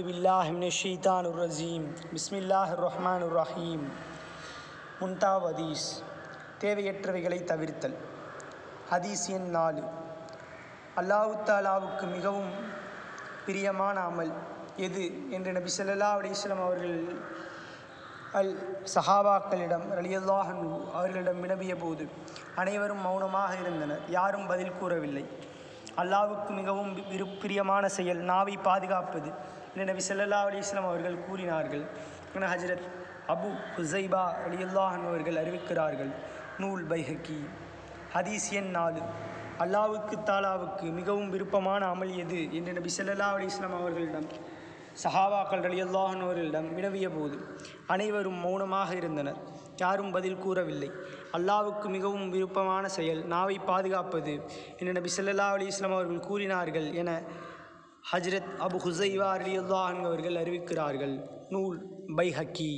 அவுது பில்லாஹி மினஷ் ஷைத்தானிர் ரஜீம் பிஸ்மில்லாஹிர் ரஹ்மானிர் ரஹீம் முன்தாவ் ஹதீஸ் தேவையற்றவைகளை தவிர்த்தல். ஹதீஸ் எண் நாலு. அல்லாஹு தாலாவுக்கு மிகவும் பிரியமான அமல் எது என்று நபி சொல்லல்லா அலிஸ்லாம் அவர்கள் அல் சஹாபாக்களிடம் ரலியல்லாஹன் அவர்களிடம் வினவிய போது அனைவரும் மௌனமாக இருந்தனர். யாரும் பதில் கூறவில்லை. அல்லாவுக்கு மிகவும் பிரியமான செயல் நாவை பாதுகாப்பது. என்று நபி ஸல்லல்லாஹு அலைஹி அவர்கள் கூறினார்கள் என ஹஜரத் அபு ஹுசைபா அலியுல்லாஹன் அவர்கள் அறிவிக்கிறார்கள் நூல் பைஹக்கி. ஹதீஸ் எண் நாலு. அல்லாவுக்கு தாலாவுக்கு மிகவும் விருப்பமான அமல் எது? என்று நபி ஸல்லல்லாஹு அலி இஸ்லாம் அவர்களிடம் சஹாபாக்கள் அலியுல்லாஹன் அவர்களிடம் வினவிய போது அனைவரும் மௌனமாக இருந்தனர். யாரும் பதில் கூறவில்லை. அல்லாவுக்கு மிகவும் விருப்பமான செயல் நாவை பாதுகாப்பது என நபி சல்லா அலி இஸ்லாம் அவர்கள் கூறினார்கள் என ஹஜ்ரத் அபு ஹுசைவா ரலியல்லாஹன் அவர்கள் அறிவிக்கிறார்கள். நூல் பைஹக்கி.